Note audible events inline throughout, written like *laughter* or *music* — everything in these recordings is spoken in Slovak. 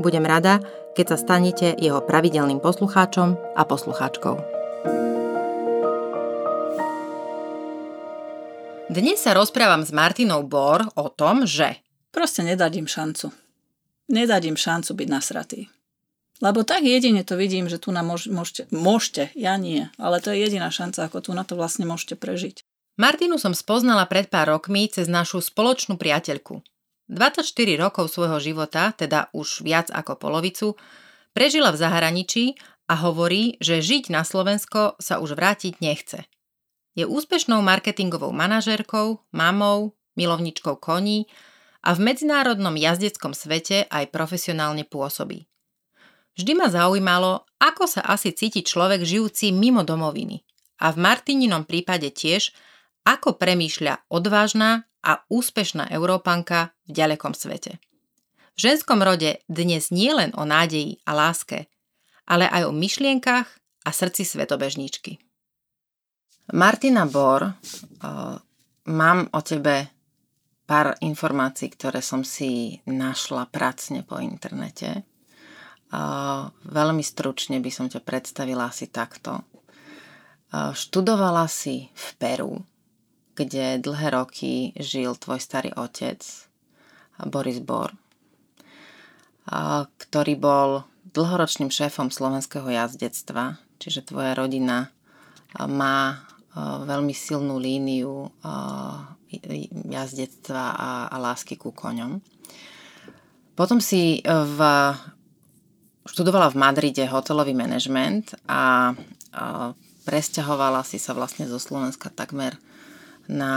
Budem rada, keď sa stanete jeho pravidelným poslucháčom a poslucháčkou. Dnes sa rozprávam s Martinou Bor o tom, že... Proste nedať im šancu. Nedať im šancu byť nasratý. Lebo tak jedine to vidím, že tu na môž, môžete, môžete, ja nie, ale to je jediná šanca, ako tu na to vlastne môžete prežiť. Martinu som spoznala pred pár rokmi cez našu spoločnú priateľku, 24 rokov svojho života, teda už viac ako polovicu, prežila v zahraničí a hovorí, že žiť na Slovensko sa už vrátiť nechce. Je úspešnou marketingovou manažérkou, mamou, milovničkou koní a v medzinárodnom jazdeckom svete aj profesionálne pôsobí. Vždy ma zaujímalo, ako sa asi cíti človek žijúci mimo domoviny. A v Martininom prípade tiež, ako premýšľa odvážna a úspešná Európanka v ďalekom svete. V ženskom rode dnes nie len o nádeji a láske, ale aj o myšlienkach a srdci svetobežníčky. Martina Bor, mám o tebe pár informácií, ktoré som si našla pracne po internete. Veľmi stručne by som ťa predstavila asi takto. Študovala si v Peru, kde dlhé roky žil tvoj starý otec, Boris Bor, ktorý bol dlhoročným šéfom slovenského jazdectva, čiže tvoja rodina má veľmi silnú líniu jazdectva a, lásky ku koňom. Potom si v, študovala v Madride hotelový manažment a presťahovala si sa vlastne zo Slovenska takmer na,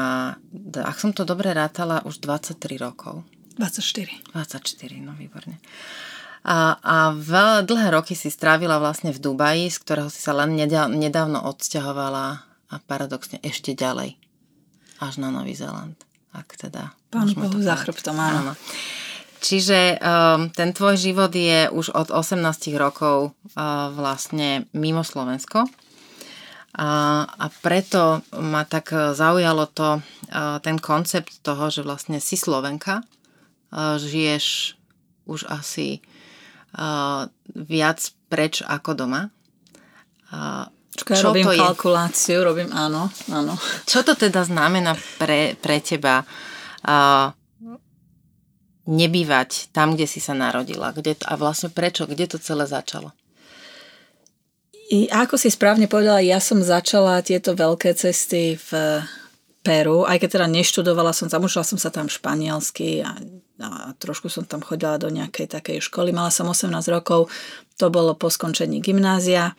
ak som to dobre rátala, už 23 rokov. 24. 24, no výborne. A, a veľa dlhé roky si strávila vlastne v Dubaji, z ktorého si sa len nedávno odsťahovala a paradoxne ešte ďalej. Až na Nový Zéland. Ak teda... Pánu Bohu za chrbtom, áno. áno. Čiže um, ten tvoj život je už od 18 rokov uh, vlastne mimo Slovensko. A, a preto ma tak e, zaujalo to, e, ten koncept toho, že vlastne si Slovenka, e, žiješ už asi viac preč ako doma. Čo, čo robím to kalkuláciu, je? robím áno, áno. *laughs* Čo to teda znamená pre, pre teba uh, nebývať tam, kde si sa narodila? Kde to, a vlastne prečo? Kde to celé začalo? Ako si správne povedala, ja som začala tieto veľké cesty v Peru, aj keď teda neštudovala som tam, učila som sa tam španielsky a, a trošku som tam chodila do nejakej takej školy. Mala som 18 rokov, to bolo po skončení gymnázia.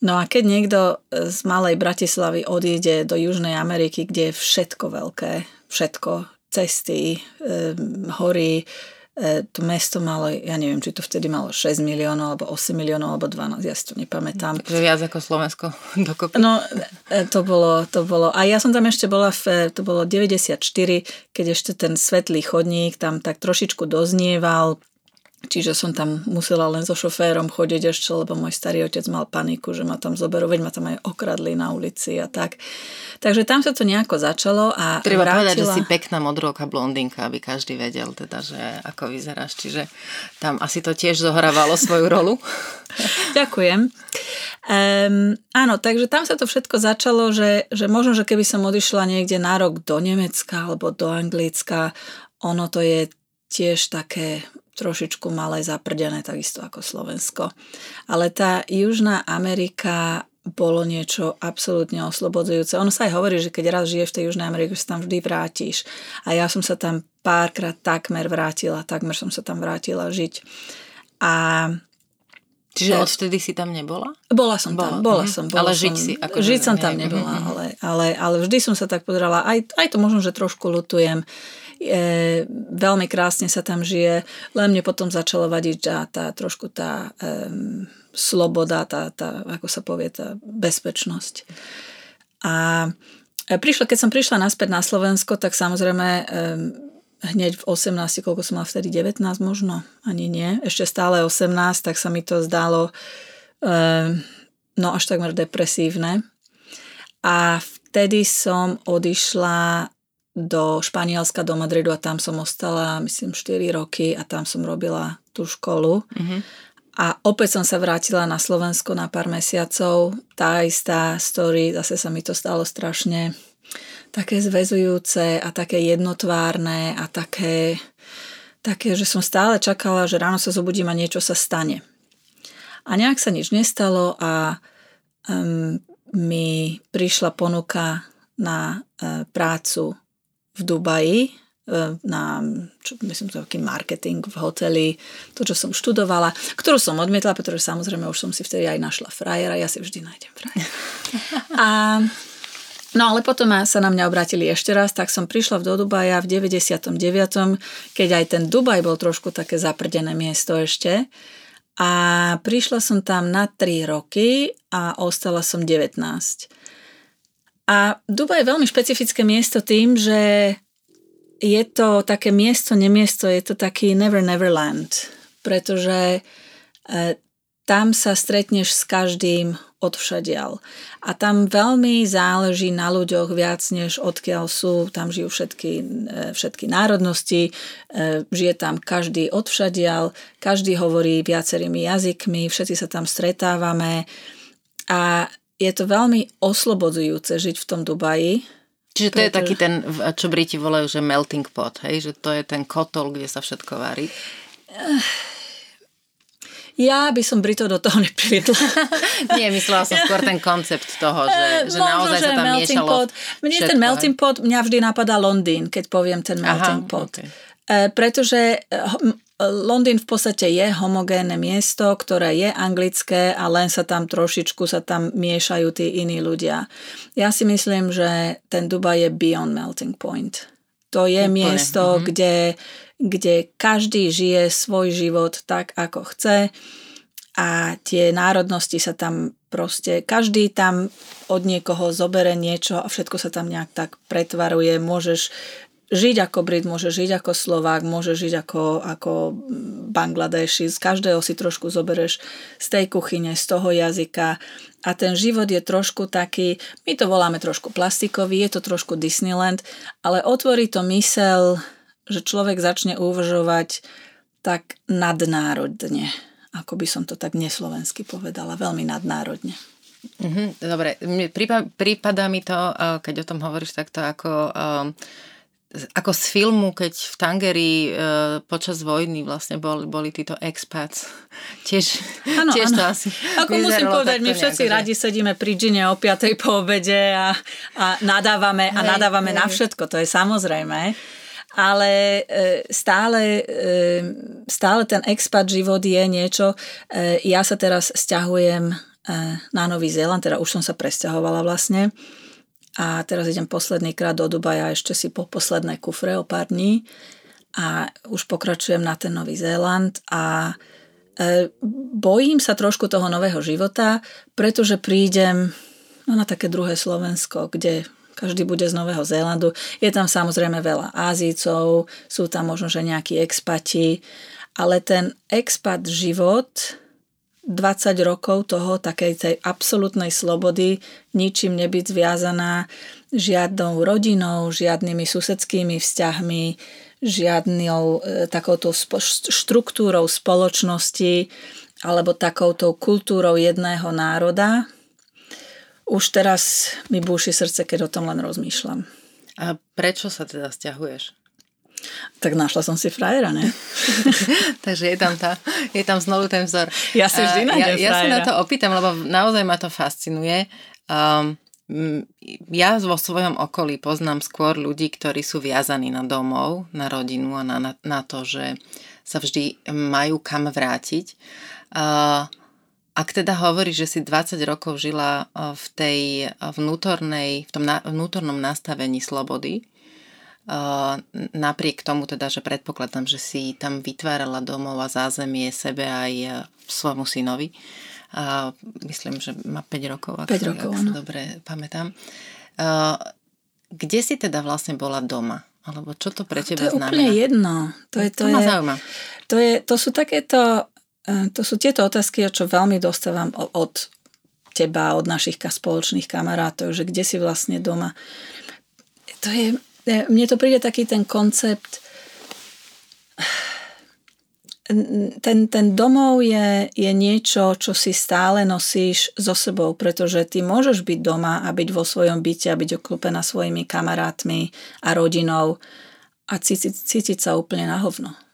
No a keď niekto z malej Bratislavy odíde do Južnej Ameriky, kde je všetko veľké, všetko, cesty, hory, E, to mesto malo, ja neviem, či to vtedy malo 6 miliónov, alebo 8 miliónov, alebo 12, ja si to nepamätám. Takže viac ako Slovensko *laughs* dokopy. No, e, to bolo, to bolo, a ja som tam ešte bola, v, to bolo 94, keď ešte ten svetlý chodník tam tak trošičku doznieval, Čiže som tam musela len so šoférom chodiť ešte, lebo môj starý otec mal paniku, že ma tam zoberú, veď ma tam aj okradli na ulici a tak. Takže tam sa to nejako začalo a Treba vrátila... povedať, že si pekná modroka blondinka, aby každý vedel teda, že ako vyzeráš. Čiže tam asi to tiež zohrávalo svoju rolu. *laughs* Ďakujem. Um, áno, takže tam sa to všetko začalo, že, že možno, že keby som odišla niekde na rok do Nemecka alebo do Anglicka, ono to je tiež také trošičku malé zaprdené, takisto ako Slovensko. Ale tá Južná Amerika bolo niečo absolútne oslobodzujúce. Ono sa aj hovorí, že keď raz žiješ v tej Južnej Amerike, že sa tam vždy vrátiš. A ja som sa tam párkrát takmer vrátila, takmer som sa tam vrátila žiť. A Čiže odvtedy si tam nebola? Bola som bola. tam, bola uh-huh. som. Bola ale žiť si? Ako žiť som tam nebola, uh-huh. ale, ale, ale vždy som sa tak pozerala, aj, aj to možno, že trošku lutujem. Je, veľmi krásne sa tam žije, len mne potom začala vadiť tá, tá trošku tá um, sloboda, tá, tá, ako sa povie, tá bezpečnosť. A prišla, keď som prišla naspäť na Slovensko, tak samozrejme um, hneď v 18, koľko som mala vtedy, 19 možno, ani nie, ešte stále 18, tak sa mi to zdalo eh, no až takmer depresívne. A vtedy som odišla do Španielska, do Madridu a tam som ostala, myslím, 4 roky a tam som robila tú školu. Mm-hmm. A opäť som sa vrátila na Slovensko na pár mesiacov. Tá istá story, zase sa mi to stalo strašne také zväzujúce a také jednotvárne a také, také, že som stále čakala, že ráno sa zobudím a niečo sa stane. A nejak sa nič nestalo a um, mi prišla ponuka na uh, prácu v Dubaji, uh, na, čo, myslím, taký marketing v hoteli, to, čo som študovala, ktorú som odmietla, pretože samozrejme už som si vtedy aj našla frajera, ja si vždy nájdem frajera. *laughs* A No ale potom sa na mňa obratili ešte raz, tak som prišla do Dubaja v 99., keď aj ten Dubaj bol trošku také zaprdené miesto ešte. A prišla som tam na 3 roky a ostala som 19. A Dubaj je veľmi špecifické miesto tým, že je to také miesto, nemiesto, je to taký never never land, pretože e, tam sa stretneš s každým odvšadial. A tam veľmi záleží na ľuďoch viac, než odkiaľ sú. Tam žijú všetky, e, všetky národnosti, e, žije tam každý odvšadial, každý hovorí viacerými jazykmi, všetci sa tam stretávame a je to veľmi oslobodzujúce žiť v tom Dubaji, Čiže to je taký ten, čo Briti volajú, že melting pot, hej? že to je ten kotol, kde sa všetko varí. Ja by som Brito do toho *laughs* nepriviedla. Nie, myslela som skôr ten koncept toho, že, že Možno, naozaj sa tam miešalo pot. Mne všetko, ten melting pot, mňa vždy napadá Londýn, keď poviem ten melting Aha, pot. Okay. E, pretože Londýn v podstate je homogénne miesto, ktoré je anglické a len sa tam trošičku sa tam miešajú tí iní ľudia. Ja si myslím, že ten Dubaj je beyond melting point. To je Úplne. miesto, mm-hmm. kde kde každý žije svoj život tak, ako chce a tie národnosti sa tam proste, každý tam od niekoho zobere niečo a všetko sa tam nejak tak pretvaruje. Môžeš žiť ako Brit, môžeš žiť ako Slovák, môžeš žiť ako, ako Bangladeši. Z každého si trošku zobereš z tej kuchyne, z toho jazyka a ten život je trošku taký, my to voláme trošku plastikový, je to trošku Disneyland, ale otvorí to mysel že človek začne uvažovať tak nadnárodne, ako by som to tak neslovensky povedala, veľmi nadnárodne. Mm-hmm, dobre, prípada mi to, eh, keď o tom hovoríš takto ako um, ako z filmu, keď v Tangeri e, počas vojny vlastne bol, boli títo expats. *laughs* Tiež, ano, tiež ano. to asi *laughs* Ako musím povedať, my všetci že... radi sedíme pri džine o 5. po obede a, a nadávame, hej, a nadávame hej. na všetko, to je samozrejme ale e, stále, e, stále ten expat život je niečo. E, ja sa teraz stiahujem na Nový Zéland, teda už som sa presťahovala vlastne a teraz idem posledný krát do Dubaja ešte si po posledné kufre o pár dní a už pokračujem na ten Nový Zéland a bojím sa trošku toho nového života, pretože prídem no, na také druhé Slovensko, kde každý bude z Nového Zélandu. Je tam samozrejme veľa Ázícov, sú tam možno, že nejakí expati, ale ten expat život 20 rokov toho, takej tej absolútnej slobody, ničím nebyť zviazaná žiadnou rodinou, žiadnymi susedskými vzťahmi, žiadnou e, takouto štruktúrou spoločnosti alebo takouto kultúrou jedného národa, už teraz mi búši srdce, keď o tom len rozmýšľam. A prečo sa teda stiahuješ? Tak našla som si frajera, ne? *laughs* Takže je tam, tá, je tam znovu ten vzor. Ja si vždy ja, ja sa na to opýtam, lebo naozaj ma to fascinuje. Um, ja vo svojom okolí poznám skôr ľudí, ktorí sú viazaní na domov, na rodinu a na, na, na to, že sa vždy majú kam vrátiť. Uh, ak teda hovorí, že si 20 rokov žila v tej vnútornej, v tom na, vnútornom nastavení slobody, napriek tomu teda, že predpokladám, že si tam vytvárala domov a zázemie sebe aj e, svojmu synovi. A myslím, že má 5 rokov, ak, 5 rokov, ak si dobre pamätám. Kde si teda vlastne bola doma? Alebo čo to pre teba znamená? To je úplne jedno. To, je, to, to ma je, zaujíma. To, je, to sú takéto, e, to sú tieto otázky, čo veľmi dostávam od teba, od našich spoločných kamarátov, že kde si vlastne doma. To je, mne to príde taký ten koncept, *sighs* ten, ten domov je, je niečo, čo si stále nosíš so sebou, pretože ty môžeš byť doma a byť vo svojom byte a byť oklupená svojimi kamarátmi a rodinou a cítiť, cítiť sa úplne na hovno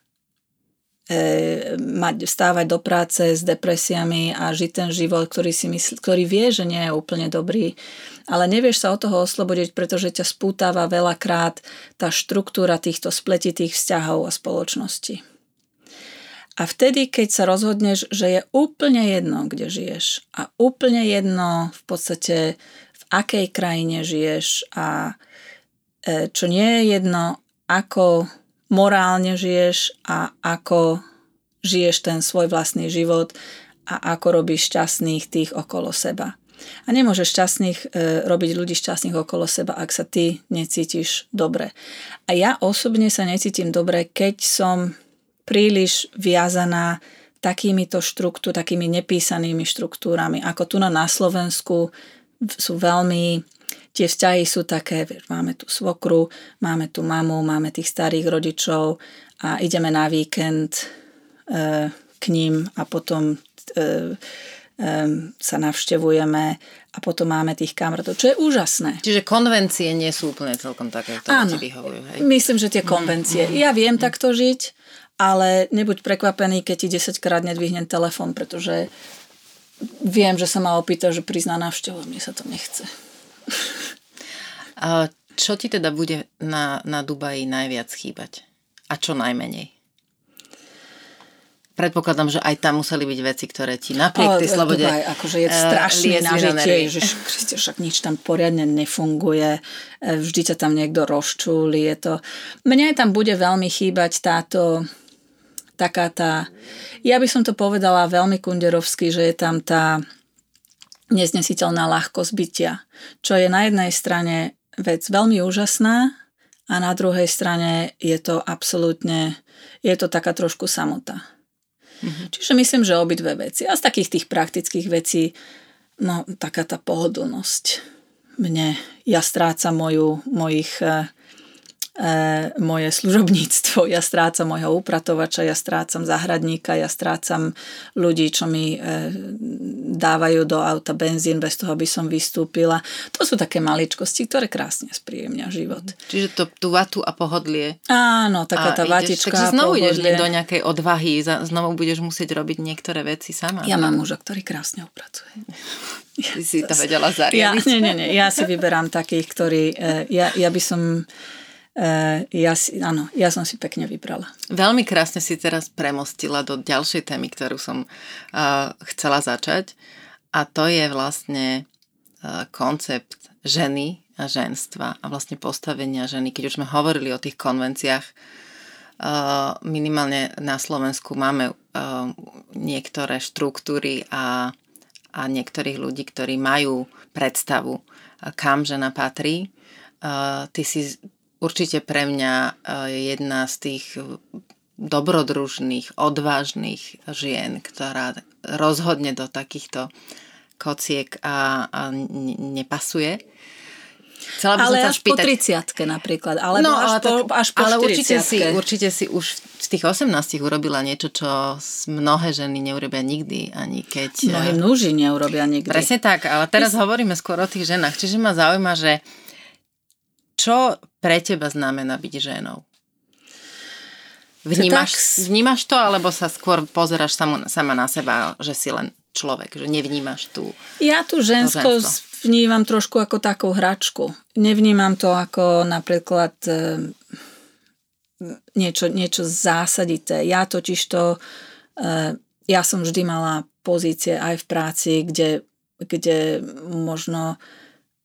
mať, vstávať do práce s depresiami a žiť ten život, ktorý, si mysl, ktorý vie, že nie je úplne dobrý. Ale nevieš sa od toho oslobodiť, pretože ťa spútava veľakrát tá štruktúra týchto spletitých vzťahov a spoločnosti. A vtedy, keď sa rozhodneš, že je úplne jedno, kde žiješ a úplne jedno v podstate v akej krajine žiješ a e, čo nie je jedno, ako morálne žiješ a ako žiješ ten svoj vlastný život a ako robíš šťastných tých okolo seba. A nemôžeš šťastných, e, robiť ľudí šťastných okolo seba, ak sa ty necítiš dobre. A ja osobne sa necítim dobre, keď som príliš viazaná takýmito štruktúr, takými nepísanými štruktúrami, ako tu na, na Slovensku sú veľmi tie vzťahy sú také, vieš, máme tu svokru, máme tu mamu, máme tých starých rodičov a ideme na víkend e, k ním a potom e, e, sa navštevujeme a potom máme tých kamarátov, čo je úžasné. Čiže konvencie nie sú úplne celkom také, ktoré Áno, ti vyhovujú. Hej? myslím, že tie mhm, konvencie. Mm, mm, ja viem mm. takto žiť, ale nebuď prekvapený, keď ti 10 krát nedvihnem telefon, pretože viem, že sa ma opýta, že prizná návštevu mne sa to nechce. A čo ti teda bude na, na Dubaji najviac chýbať? A čo najmenej? Predpokladám, že aj tam museli byť veci, ktoré ti napriek tej slobode... Dubaj, akože je strašný na žitie, že však nič tam poriadne nefunguje, e, vždy ťa tam niekto rozčúli, je to... Mne tam bude veľmi chýbať táto taká tá... Ja by som to povedala veľmi kunderovsky, že je tam tá neznesiteľná ľahkosť bytia, čo je na jednej strane vec veľmi úžasná a na druhej strane je to absolútne, je to taká trošku samota. Mm-hmm. Čiže myslím, že obidve veci. A z takých tých praktických vecí, no taká tá pohodlnosť. Mne, ja strácam moju, mojich eh, moje služobníctvo, ja strácam môjho upratovača, ja strácam zahradníka, ja strácam ľudí, čo mi e, dávajú do auta benzín bez toho, aby som vystúpila. To sú také maličkosti, ktoré krásne spríjemnia život. Čiže to, tú vatu a pohodlie. Áno, taká tá vatička Takže znovu ideš do nejakej odvahy, znovu budeš musieť robiť niektoré veci sama. Ja mám muža, ktorý krásne upracuje. *laughs* Ty si to vedela zariadiť. Ja, nie, nie, nie. Ja si vyberám takých, ktorí... E, ja, ja by som ja si, áno, ja som si pekne vybrala. Veľmi krásne si teraz premostila do ďalšej témy, ktorú som uh, chcela začať a to je vlastne uh, koncept ženy a ženstva a vlastne postavenia ženy. Keď už sme hovorili o tých konvenciách, uh, minimálne na Slovensku máme uh, niektoré štruktúry a, a niektorých ľudí, ktorí majú predstavu, kam žena patrí. Uh, ty si určite pre mňa e, jedna z tých dobrodružných, odvážnych žien, ktorá rozhodne do takýchto kociek a, a nepasuje. Chcela by ale som až spýtať... po 30 napríklad, alebo no, až, po, až po Ale určite si, určite si už v tých 18 urobila niečo, čo mnohé ženy neurobia nikdy, ani keď... Mnohí muži neurobia nikdy. Presne tak, ale teraz My... hovoríme skôr o tých ženách. Čiže ma zaujíma, že čo pre teba znamená byť ženou? Vnímaš, vnímaš to, alebo sa skôr pozeráš sama, sama na seba, že si len človek, že nevnímaš tú... Ja tu žensko ženstvo. vnímam trošku ako takú hračku. Nevnímam to ako napríklad e, niečo, niečo zásadité. Ja totiž to, e, ja som vždy mala pozície aj v práci, kde, kde možno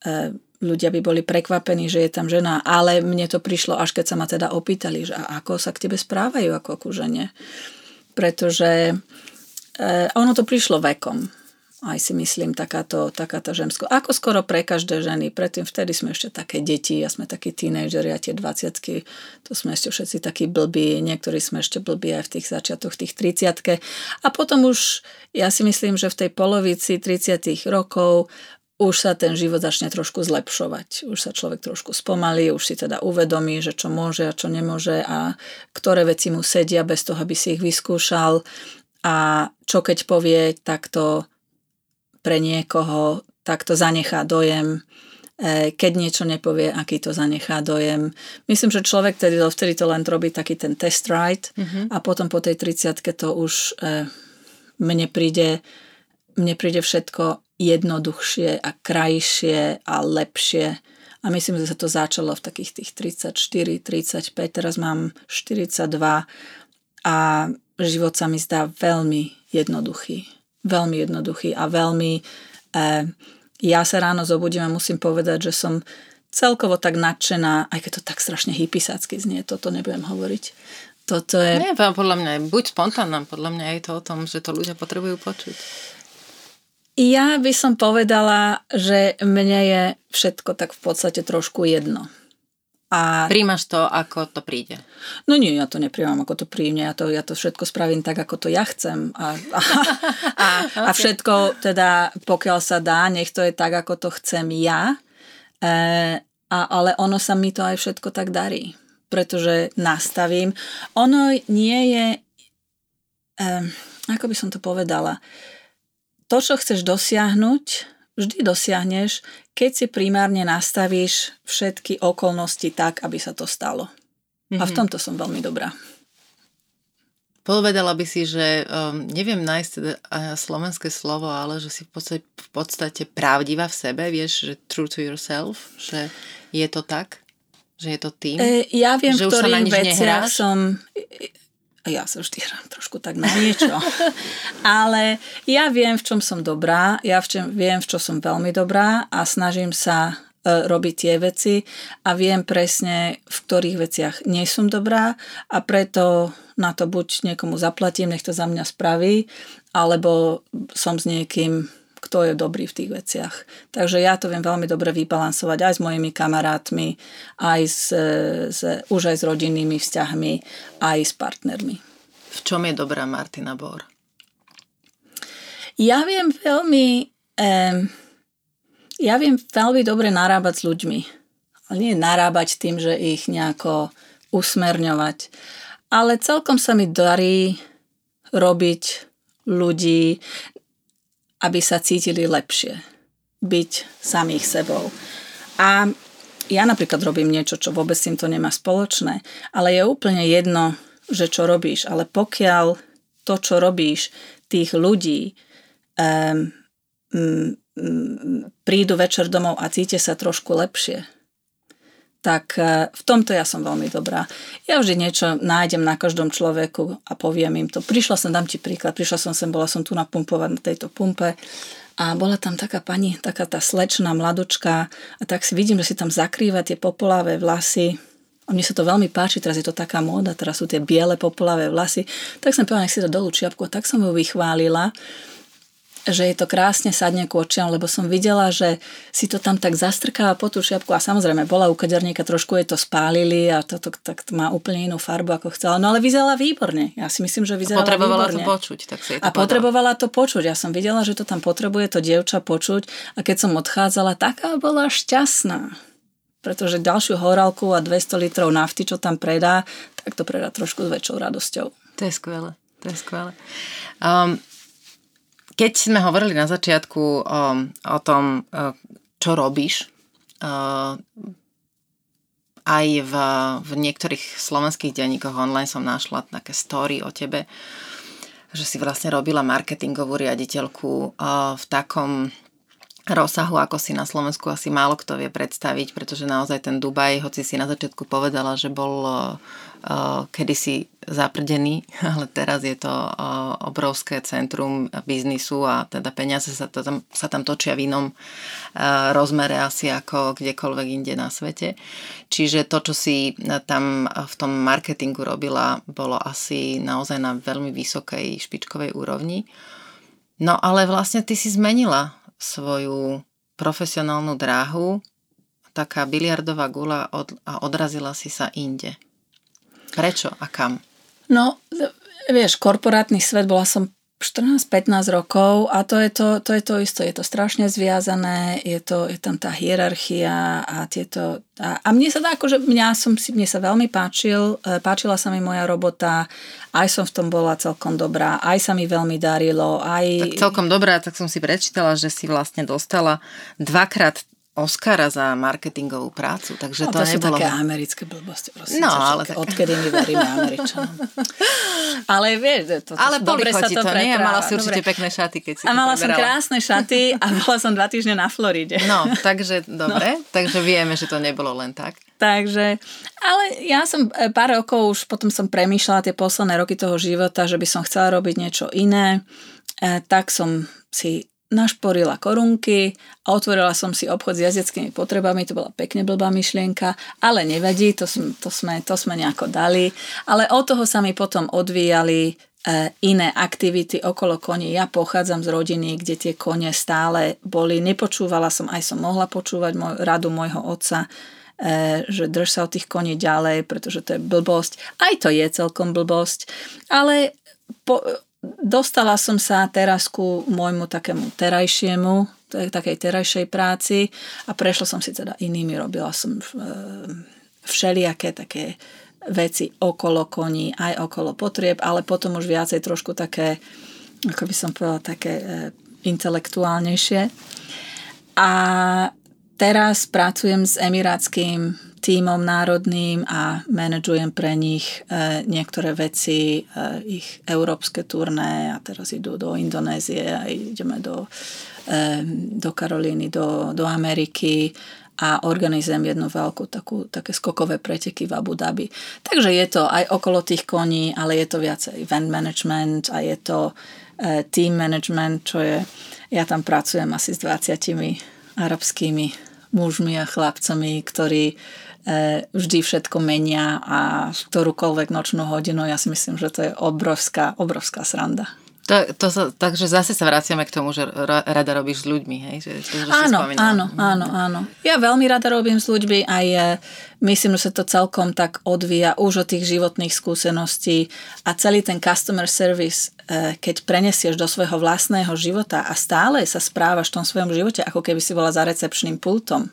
e, ľudia by boli prekvapení, že je tam žena, ale mne to prišlo, až keď sa ma teda opýtali, že ako sa k tebe správajú ako ku žene. Pretože e, ono to prišlo vekom. Aj si myslím, takáto, takáto žemsko. Ako skoro pre každé ženy. Predtým vtedy sme ešte také deti, a sme takí tínejdžeri a tie 20 to sme ešte všetci takí blbí, niektorí sme ešte blbí aj v tých začiatoch, tých 30 A potom už, ja si myslím, že v tej polovici 30 rokov už sa ten život začne trošku zlepšovať. Už sa človek trošku spomalí, už si teda uvedomí, že čo môže a čo nemôže a ktoré veci mu sedia bez toho, aby si ich vyskúšal a čo keď povie, tak to pre niekoho takto zanechá dojem, e, keď niečo nepovie, aký to zanechá dojem. Myslím, že človek tedy, vtedy to len robí taký ten test ride mm-hmm. a potom po tej 30 to už e, mne príde, mne príde všetko jednoduchšie a krajšie a lepšie. A myslím, že sa to začalo v takých tých 34, 35, teraz mám 42 a život sa mi zdá veľmi jednoduchý. Veľmi jednoduchý a veľmi... Eh, ja sa ráno zobudím a musím povedať, že som celkovo tak nadšená, aj keď to tak strašne hypisácky znie, toto nebudem hovoriť. Toto je... Nie, podľa mňa, buď spontánna, podľa mňa je to o tom, že to ľudia potrebujú počuť. Ja by som povedala, že mne je všetko tak v podstate trošku jedno. A... Príjmaš to, ako to príde? No nie, ja to nepríjmam, ako to príjme. Ja to, ja to všetko spravím tak, ako to ja chcem. A, a, *laughs* a, a všetko, teda, pokiaľ sa dá, nech to je tak, ako to chcem ja. E, a, ale ono sa mi to aj všetko tak darí. Pretože nastavím. Ono nie je... E, ako by som to povedala? To, čo chceš dosiahnuť, vždy dosiahneš, keď si primárne nastavíš všetky okolnosti tak, aby sa to stalo. Mm-hmm. A v mhm. tomto som veľmi dobrá. Povedala by si, že um, neviem nájsť teda slovenské slovo, ale že si v podstate, v podstate pravdivá v sebe, vieš, že true to yourself, že je to tak? Že je to tým? E, ja viem, že v ktorých veciach som ja sa vždy hrám trošku tak na niečo. *laughs* Ale ja viem, v čom som dobrá, ja v čom, viem, v čo som veľmi dobrá a snažím sa e, robiť tie veci a viem presne, v ktorých veciach nie som dobrá a preto na to buď niekomu zaplatím, nech to za mňa spraví, alebo som s niekým kto je dobrý v tých veciach. Takže ja to viem veľmi dobre vybalansovať aj s mojimi kamarátmi, aj s, s, už aj s rodinnými vzťahmi, aj s partnermi. V čom je dobrá Martina Bor? Ja viem veľmi eh, ja viem veľmi dobre narábať s ľuďmi. Ale nie narábať tým, že ich nejako usmerňovať. Ale celkom sa mi darí robiť ľudí aby sa cítili lepšie. Byť samých sebou. A ja napríklad robím niečo, čo vôbec s týmto nemá spoločné, ale je úplne jedno, že čo robíš, ale pokiaľ to, čo robíš, tých ľudí um, um, prídu večer domov a cíte sa trošku lepšie, tak e, v tomto ja som veľmi dobrá. Ja vždy niečo nájdem na každom človeku a poviem im to. Prišla som, dám ti príklad, prišla som sem, bola som tu napumpovať na tejto pumpe a bola tam taká pani, taká tá slečná mladočka a tak si vidím, že si tam zakrýva tie popolavé vlasy. A mne sa to veľmi páči, teraz je to taká móda, teraz sú tie biele popolavé vlasy. Tak som povedala, nech si to dolu čiapku a tak som ju vychválila že je to krásne sadne k očiam, lebo som videla, že si to tam tak zastrkáva po tú šiapku a samozrejme bola u kaderníka, trošku jej to spálili a toto tak má úplne inú farbu, ako chcela. No ale vyzerala výborne. Ja si myslím, že vyzerala potrebovala výborne. to počuť. Tak si to a potrebovala to počuť. Ja som videla, že to tam potrebuje to dievča počuť a keď som odchádzala, taká bola šťastná. Pretože ďalšiu horálku a 200 litrov nafty, čo tam predá, tak to predá trošku s väčšou radosťou. To je skvelé. To je skvelé. Um, keď sme hovorili na začiatku o, o tom, čo robíš, a aj v, v niektorých slovenských denníkoch online som našla také story o tebe, že si vlastne robila marketingovú riaditeľku v takom rozsahu, ako si na Slovensku asi málo kto vie predstaviť, pretože naozaj ten Dubaj, hoci si na začiatku povedala, že bol kedysi zaprdený, *laughs* ale teraz je to obrovské centrum biznisu a teda peniaze sa, to tam, sa tam točia v inom rozmere asi ako kdekoľvek inde na svete. Čiže to, čo si tam v tom marketingu robila, bolo asi naozaj na veľmi vysokej špičkovej úrovni. No ale vlastne ty si zmenila svoju profesionálnu dráhu, taká biliardová gula od, a odrazila si sa inde. Prečo a kam? No, vieš, korporátny svet, bola som 14-15 rokov a to je to, to je to isto, je to strašne zviazané, je, to, je tam tá hierarchia a tieto... A, a mne sa dá, akože mňa som si, mne sa veľmi páčil, e, páčila sa mi moja robota, aj som v tom bola celkom dobrá, aj sa mi veľmi darilo, aj... Tak celkom dobrá, tak som si prečítala, že si vlastne dostala dvakrát Oscara za marketingovú prácu, takže no, to, to nebolo... sú také americké blbosti, prosím. No, ale tak... Odkedy my veríme Američanom. *laughs* ale vieš, to, to, ale dobre sa to, to nie? Mala si určite dobre. pekné šaty, keď si A mala som krásne šaty a *laughs* bola som dva týždne na Floride. No, takže *laughs* dobre, no. takže vieme, že to nebolo len tak. Takže, ale ja som e, pár rokov už potom som premýšľala tie posledné roky toho života, že by som chcela robiť niečo iné. E, tak som si našporila korunky a otvorila som si obchod s jazdeckými potrebami, to bola pekne blbá myšlienka, ale nevadí, to, sme, to, sme, to sme nejako dali, ale od toho sa mi potom odvíjali e, iné aktivity okolo koní. Ja pochádzam z rodiny, kde tie kone stále boli. Nepočúvala som, aj som mohla počúvať môj, radu môjho otca, e, že drž sa od tých koní ďalej, pretože to je blbosť. Aj to je celkom blbosť, ale po, dostala som sa teraz ku môjmu takému terajšiemu, takej terajšej práci a prešla som si teda inými, robila som e, všelijaké také veci okolo koní, aj okolo potrieb, ale potom už viacej trošku také, ako by som povedala, také e, intelektuálnejšie. A teraz pracujem s emirátským tímom národným a manažujem pre nich e, niektoré veci, e, ich európske turné a teraz idú do Indonézie a ideme do, e, do Karolíny, do, do Ameriky a organizujem jednu veľkú takú, také skokové preteky v Abu Dhabi. Takže je to aj okolo tých koní, ale je to viacej event management a je to team management, čo je, ja tam pracujem asi s 20 arabskými mužmi a chlapcami, ktorí vždy všetko menia a ktorúkoľvek nočnú hodinu, ja si myslím, že to je obrovská, obrovská sranda. To, to sa, takže zase sa vraciame k tomu, že rada robíš s ľuďmi, hej? Že, to, že áno, áno, áno, áno. Ja veľmi rada robím s ľuďmi a je, myslím, že sa to celkom tak odvíja už od tých životných skúseností a celý ten customer service, e, keď prenesieš do svojho vlastného života a stále sa správaš v tom svojom živote, ako keby si bola za recepčným pultom,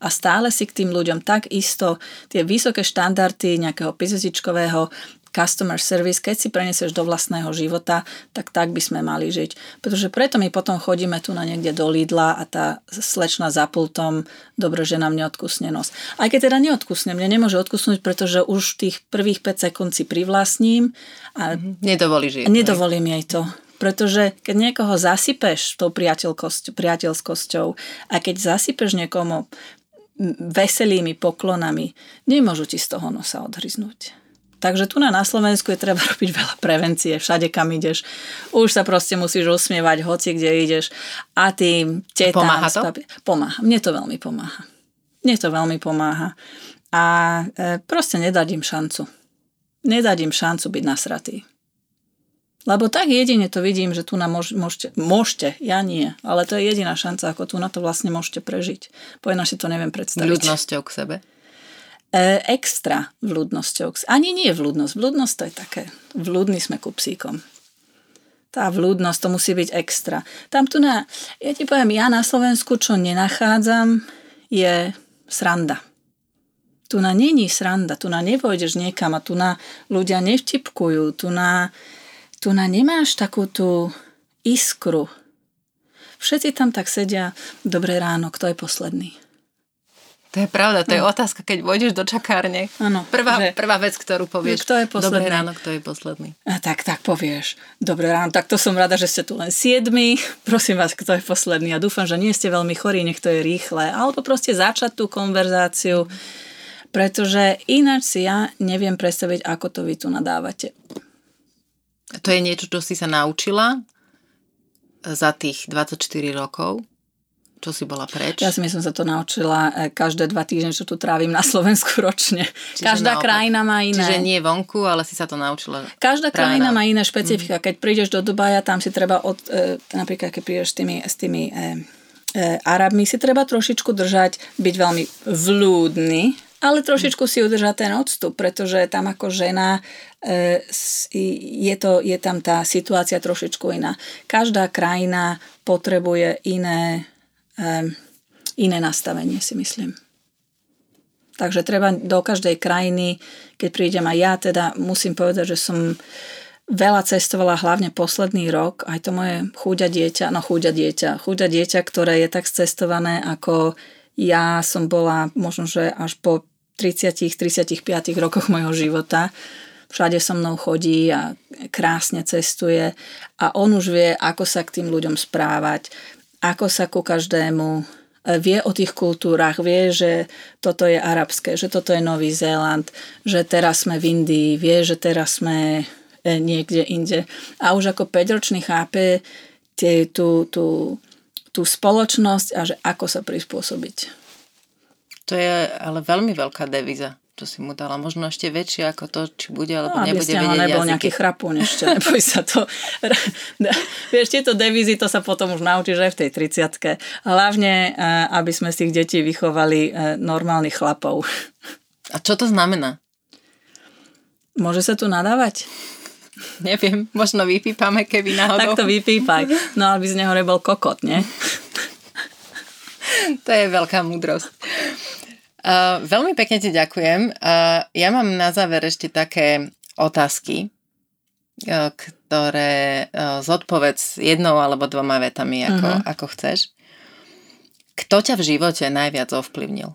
a stále si k tým ľuďom tak isto tie vysoké štandardy nejakého pizetičkového customer service, keď si prenesieš do vlastného života, tak tak by sme mali žiť. Pretože preto my potom chodíme tu na niekde do Lidla a tá slečna za pultom, dobre, že nám neodkusne nos. Aj keď teda neodkusne, mne nemôže odkusnúť, pretože už tých prvých 5 sekúnd si privlastním a mm-hmm. nedovolíš jej. Nedovolím jej to. Pretože keď niekoho zasypeš tou priateľskosťou a keď zasypeš niekomu veselými poklonami, nemôžu ti z toho nosa odhryznúť. Takže tu na, Slovensku je treba *laughs* robiť veľa prevencie, všade kam ideš. Už sa proste musíš usmievať, hoci kde ideš. A tým tetám... Pomáha to? Papi- pomáha. Mne to veľmi pomáha. Mne to veľmi pomáha. A e, proste nedať im šancu. Nedať im šancu byť nasratý. Lebo tak jedine to vidím, že tu na môžete, môžete, ja nie, ale to je jediná šanca, ako tu na to vlastne môžete prežiť. Po si to neviem predstaviť. Vľudnosťou k sebe? E, extra vľudnosťou. Ani nie vľudnosť. Vľudnosť to je také. Vľudní sme ku psíkom. Tá vľudnosť, to musí byť extra. Tam tu na, ja ti poviem, ja na Slovensku, čo nenachádzam, je sranda. Tu na není sranda, tu na nevojdeš niekam a tu na ľudia nevtipkujú, tu na tu na nemáš takú tú iskru. Všetci tam tak sedia, dobré ráno, kto je posledný? To je pravda, to je no. otázka, keď vôjdeš do čakárne. Ano, prvá, že, prvá vec, ktorú povieš. Kto je posledný? Dobré ráno, kto je posledný. A tak, tak povieš. Dobré ráno, tak to som rada, že ste tu len siedmi. Prosím vás, kto je posledný. A dúfam, že nie ste veľmi chorí, nech to je rýchle. Alebo proste začať tú konverzáciu, pretože ináč si ja neviem predstaviť, ako to vy tu nadávate. To je niečo, čo si sa naučila za tých 24 rokov? Čo si bola preč? Ja si myslím, sa to naučila e, každé dva týždne, čo tu trávim na Slovensku *laughs* ročne. Čiže Každá naopak. krajina má iné. Čiže nie vonku, ale si sa to naučila. Každá krajina má iné špecifika. Mm. Keď prídeš do Dubaja, tam si treba, od, e, napríklad keď prídeš s tými, s tými e, e, Arabmi, si treba trošičku držať, byť veľmi vľúdny, ale trošičku si udržať ten odstup, pretože tam ako žena e, je, to, je tam tá situácia trošičku iná. Každá krajina potrebuje iné iné nastavenie, si myslím. Takže treba do každej krajiny, keď prídem aj ja, teda musím povedať, že som veľa cestovala, hlavne posledný rok, aj to moje chúďa dieťa, no chúďa dieťa, chúďa dieťa, ktoré je tak cestované, ako ja som bola možno, že až po 30-35 rokoch mojho života. Všade so mnou chodí a krásne cestuje a on už vie, ako sa k tým ľuďom správať ako sa ku každému e, vie o tých kultúrach, vie, že toto je arabské, že toto je Nový Zéland, že teraz sme v Indii, vie, že teraz sme e, niekde inde. A už ako 5-ročný chápe tie, tú, tú, tú spoločnosť a že ako sa prispôsobiť. To je ale veľmi veľká deviza čo si mu dala. Možno ešte väčšie ako to, či bude, alebo no, nebude vedieť nebol jazyky. nejaký chrapún ešte, *laughs* neboj sa to. *laughs* Vieš, tieto devízy, to sa potom už naučíš aj v tej 30 Hlavne, eh, aby sme si tých detí vychovali eh, normálnych chlapov. A čo to znamená? Môže sa tu nadávať? Neviem, možno vypípame, keby náhodou. Tak to vypípaj. No, aby z neho nebol kokot, nie? to je veľká múdrosť. Uh, veľmi pekne ti ďakujem. Uh, ja mám na záver ešte také otázky, uh, ktoré uh, zodpovedz jednou alebo dvoma vetami, ako, uh-huh. ako chceš. Kto ťa v živote najviac ovplyvnil?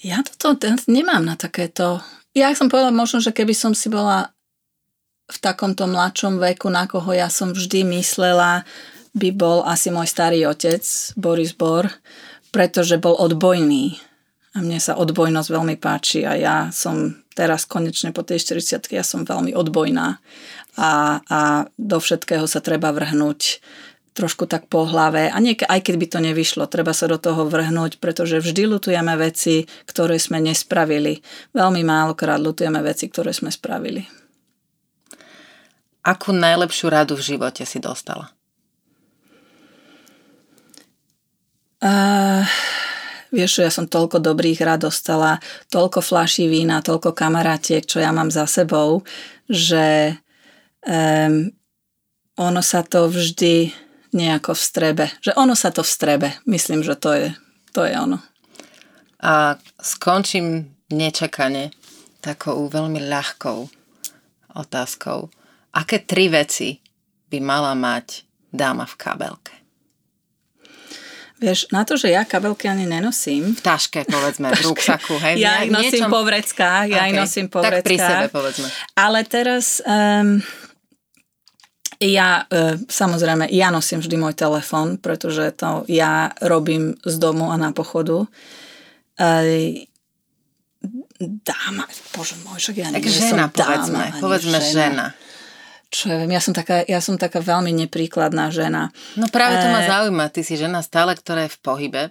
Ja toto nemám na takéto... Ja som povedala možno, že keby som si bola v takomto mladšom veku, na koho ja som vždy myslela, by bol asi môj starý otec, Boris Bor, pretože bol odbojný. A mne sa odbojnosť veľmi páči a ja som teraz konečne po tej 40 ja som veľmi odbojná a, a do všetkého sa treba vrhnúť trošku tak po hlave a niek- aj keď by to nevyšlo, treba sa do toho vrhnúť, pretože vždy lutujeme veci, ktoré sme nespravili. Veľmi málokrát lutujeme veci, ktoré sme spravili. Akú najlepšiu radu v živote si dostala? Uh, vieš, ja som toľko dobrých rád dostala, toľko flaší vína, toľko kamarátiek, čo ja mám za sebou, že um, ono sa to vždy nejako v strebe. Že ono sa to v strebe. Myslím, že to je, to je ono. A skončím nečakane takou veľmi ľahkou otázkou. Aké tri veci by mala mať dáma v kabelke? Vieš, na to, že ja kabelky ani nenosím. V taške, povedzme, v *laughs* ruksaku, hej? Ja ich nosím niečom... po vreckách, ja okay. ich nosím po tak vreckách. pri sebe, povedzme. Ale teraz... Um, ja e, samozrejme, ja nosím vždy môj telefon, pretože to ja robím z domu a na pochodu. E, dáma, bože môj, však ja tak žena, som povedzme, dáma, povedzme žena. žena čo ja viem, ja som taká, ja som taká veľmi nepríkladná žena. No práve to ma e, zaujíma, ty si žena stále, ktorá je v pohybe.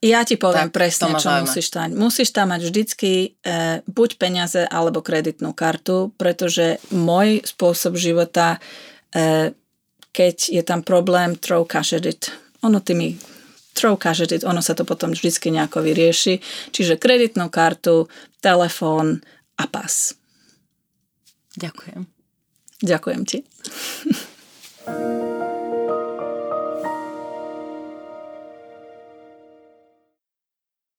Ja ti poviem tak, presne, čo zaujíma. musíš tam. Musíš tam mať vždycky e, buď peniaze alebo kreditnú kartu, pretože môj spôsob života, e, keď je tam problém, throw cash at it. Ono tými throw cash at it, ono sa to potom vždycky nejako vyrieši. Čiže kreditnú kartu, telefón a pas. Ďakujem. Ďakujem ti. *laughs*